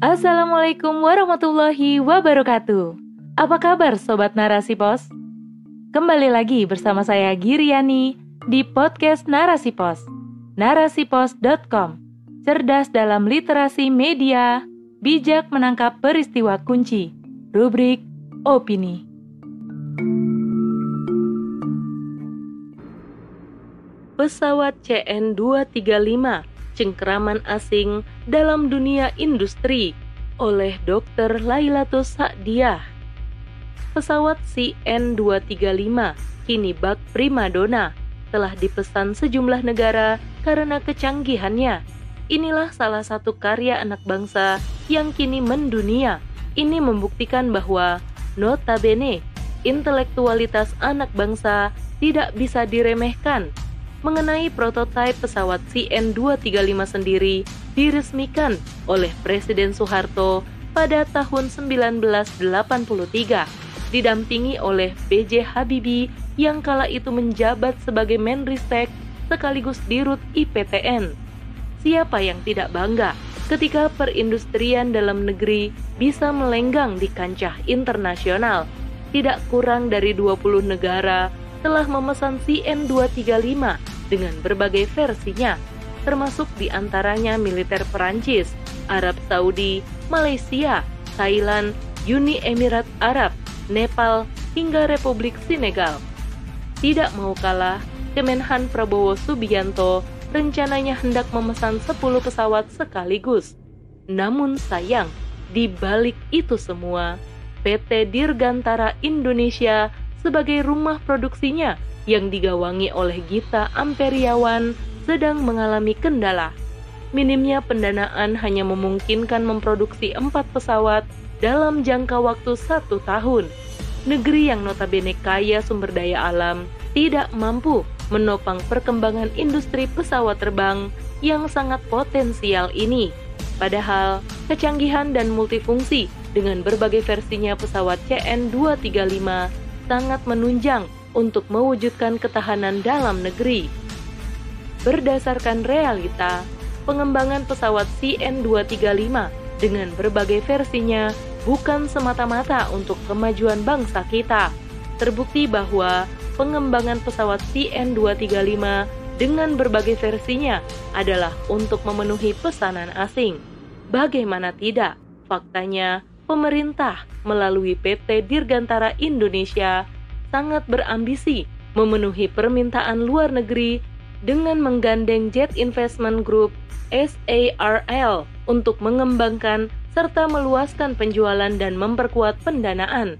Assalamualaikum warahmatullahi wabarakatuh. Apa kabar sobat Narasi Pos? Kembali lagi bersama saya Giriani di podcast Narasi Pos. Narasipos.com. Cerdas dalam literasi media, bijak menangkap peristiwa kunci. Rubrik opini. Pesawat CN235 cengkeraman asing dalam dunia industri oleh Dr. Lailatus Sa'diah. Pesawat CN235 kini bak primadona telah dipesan sejumlah negara karena kecanggihannya. Inilah salah satu karya anak bangsa yang kini mendunia. Ini membuktikan bahwa notabene intelektualitas anak bangsa tidak bisa diremehkan. Mengenai prototipe pesawat CN235 sendiri diresmikan oleh Presiden Soeharto pada tahun 1983 didampingi oleh B.J. Habibie yang kala itu menjabat sebagai Menristek sekaligus Dirut IPTN. Siapa yang tidak bangga ketika perindustrian dalam negeri bisa melenggang di kancah internasional? Tidak kurang dari 20 negara telah memesan CN235 dengan berbagai versinya, termasuk di antaranya militer Perancis, Arab Saudi, Malaysia, Thailand, Uni Emirat Arab, Nepal, hingga Republik Senegal. Tidak mau kalah, Kemenhan Prabowo Subianto rencananya hendak memesan 10 pesawat sekaligus. Namun sayang, di balik itu semua, PT Dirgantara Indonesia sebagai rumah produksinya yang digawangi oleh Gita Amperiawan sedang mengalami kendala. Minimnya pendanaan hanya memungkinkan memproduksi empat pesawat dalam jangka waktu satu tahun negeri yang notabene kaya sumber daya alam tidak mampu menopang perkembangan industri pesawat terbang yang sangat potensial ini. Padahal, kecanggihan dan multifungsi dengan berbagai versinya pesawat CN235 sangat menunjang untuk mewujudkan ketahanan dalam negeri. Berdasarkan realita, pengembangan pesawat CN235 dengan berbagai versinya bukan semata-mata untuk kemajuan bangsa kita. Terbukti bahwa pengembangan pesawat CN235 dengan berbagai versinya adalah untuk memenuhi pesanan asing. Bagaimana tidak? Faktanya, pemerintah melalui PT Dirgantara Indonesia sangat berambisi memenuhi permintaan luar negeri dengan menggandeng Jet Investment Group SARL untuk mengembangkan serta meluaskan penjualan dan memperkuat pendanaan.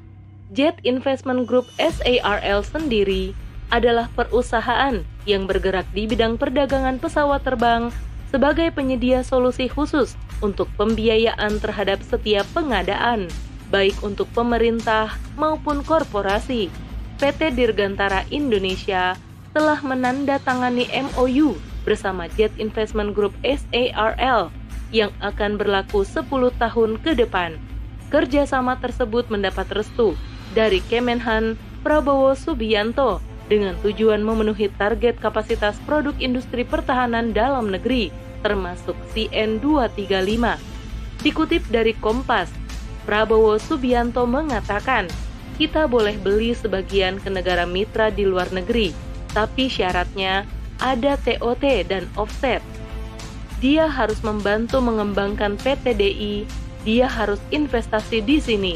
Jet Investment Group SARL sendiri adalah perusahaan yang bergerak di bidang perdagangan pesawat terbang sebagai penyedia solusi khusus untuk pembiayaan terhadap setiap pengadaan, baik untuk pemerintah maupun korporasi. PT Dirgantara Indonesia telah menandatangani MOU bersama Jet Investment Group SARL yang akan berlaku 10 tahun ke depan. Kerjasama tersebut mendapat restu dari Kemenhan Prabowo Subianto dengan tujuan memenuhi target kapasitas produk industri pertahanan dalam negeri, termasuk CN235. Dikutip dari Kompas, Prabowo Subianto mengatakan, kita boleh beli sebagian ke negara mitra di luar negeri, tapi syaratnya ada TOT dan offset dia harus membantu mengembangkan PTDI, dia harus investasi di sini.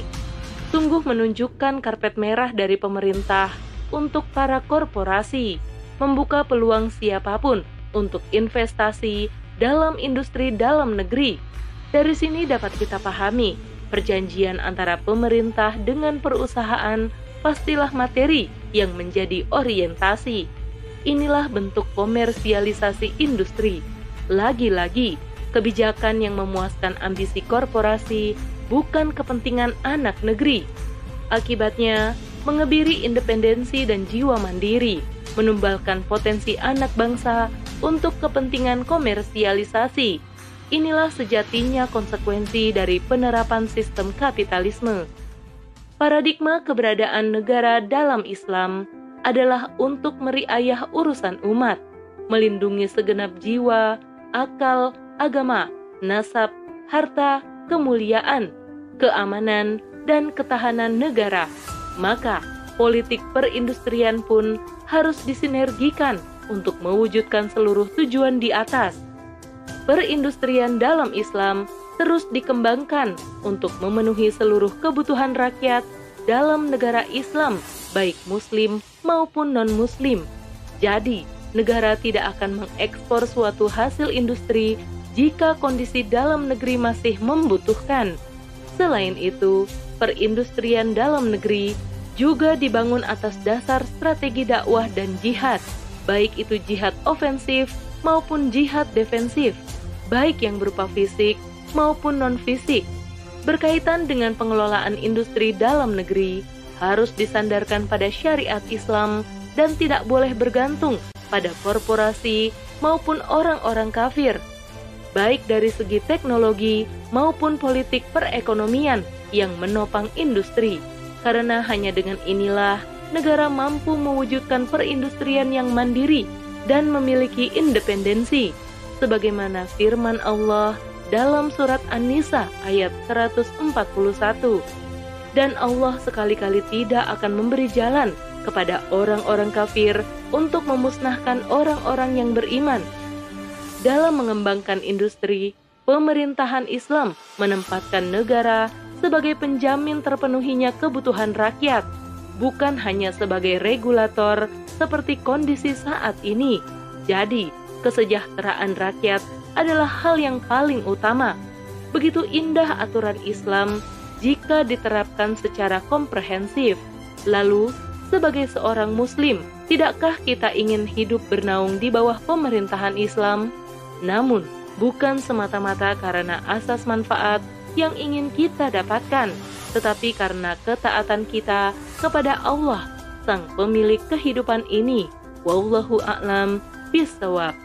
Sungguh menunjukkan karpet merah dari pemerintah untuk para korporasi, membuka peluang siapa pun untuk investasi dalam industri dalam negeri. Dari sini dapat kita pahami, perjanjian antara pemerintah dengan perusahaan pastilah materi yang menjadi orientasi. Inilah bentuk komersialisasi industri lagi-lagi, kebijakan yang memuaskan ambisi korporasi bukan kepentingan anak negeri. Akibatnya, mengebiri independensi dan jiwa mandiri, menumbalkan potensi anak bangsa untuk kepentingan komersialisasi. Inilah sejatinya konsekuensi dari penerapan sistem kapitalisme. Paradigma keberadaan negara dalam Islam adalah untuk meriayah urusan umat, melindungi segenap jiwa, akal, agama, nasab, harta, kemuliaan, keamanan, dan ketahanan negara. Maka, politik perindustrian pun harus disinergikan untuk mewujudkan seluruh tujuan di atas. Perindustrian dalam Islam terus dikembangkan untuk memenuhi seluruh kebutuhan rakyat dalam negara Islam, baik Muslim maupun non-Muslim. Jadi, negara tidak akan mengekspor suatu hasil industri jika kondisi dalam negeri masih membutuhkan. Selain itu, perindustrian dalam negeri juga dibangun atas dasar strategi dakwah dan jihad, baik itu jihad ofensif maupun jihad defensif, baik yang berupa fisik maupun non-fisik, berkaitan dengan pengelolaan industri dalam negeri, harus disandarkan pada syariat Islam dan tidak boleh bergantung pada korporasi maupun orang-orang kafir, baik dari segi teknologi maupun politik perekonomian yang menopang industri. Karena hanya dengan inilah negara mampu mewujudkan perindustrian yang mandiri dan memiliki independensi, sebagaimana firman Allah dalam surat An-Nisa ayat 141. Dan Allah sekali-kali tidak akan memberi jalan kepada orang-orang kafir untuk memusnahkan orang-orang yang beriman. Dalam mengembangkan industri, pemerintahan Islam menempatkan negara sebagai penjamin terpenuhinya kebutuhan rakyat, bukan hanya sebagai regulator seperti kondisi saat ini. Jadi, kesejahteraan rakyat adalah hal yang paling utama. Begitu indah aturan Islam jika diterapkan secara komprehensif. Lalu, sebagai seorang Muslim, tidakkah kita ingin hidup bernaung di bawah pemerintahan Islam? Namun, bukan semata-mata karena asas manfaat yang ingin kita dapatkan, tetapi karena ketaatan kita kepada Allah, Sang Pemilik kehidupan ini. Wallahu a'lam bishawab.